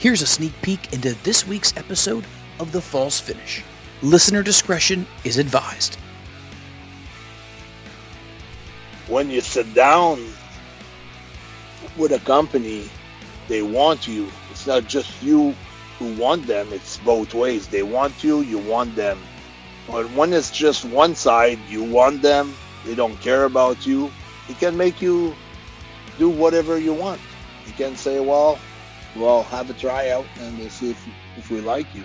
Here's a sneak peek into this week's episode of The False Finish. Listener discretion is advised. When you sit down with a company, they want you. It's not just you who want them, it's both ways. They want you, you want them. But when it's just one side, you want them, they don't care about you, it can make you do whatever you want. You can say, well, well, have a tryout and we'll see if, if we like you.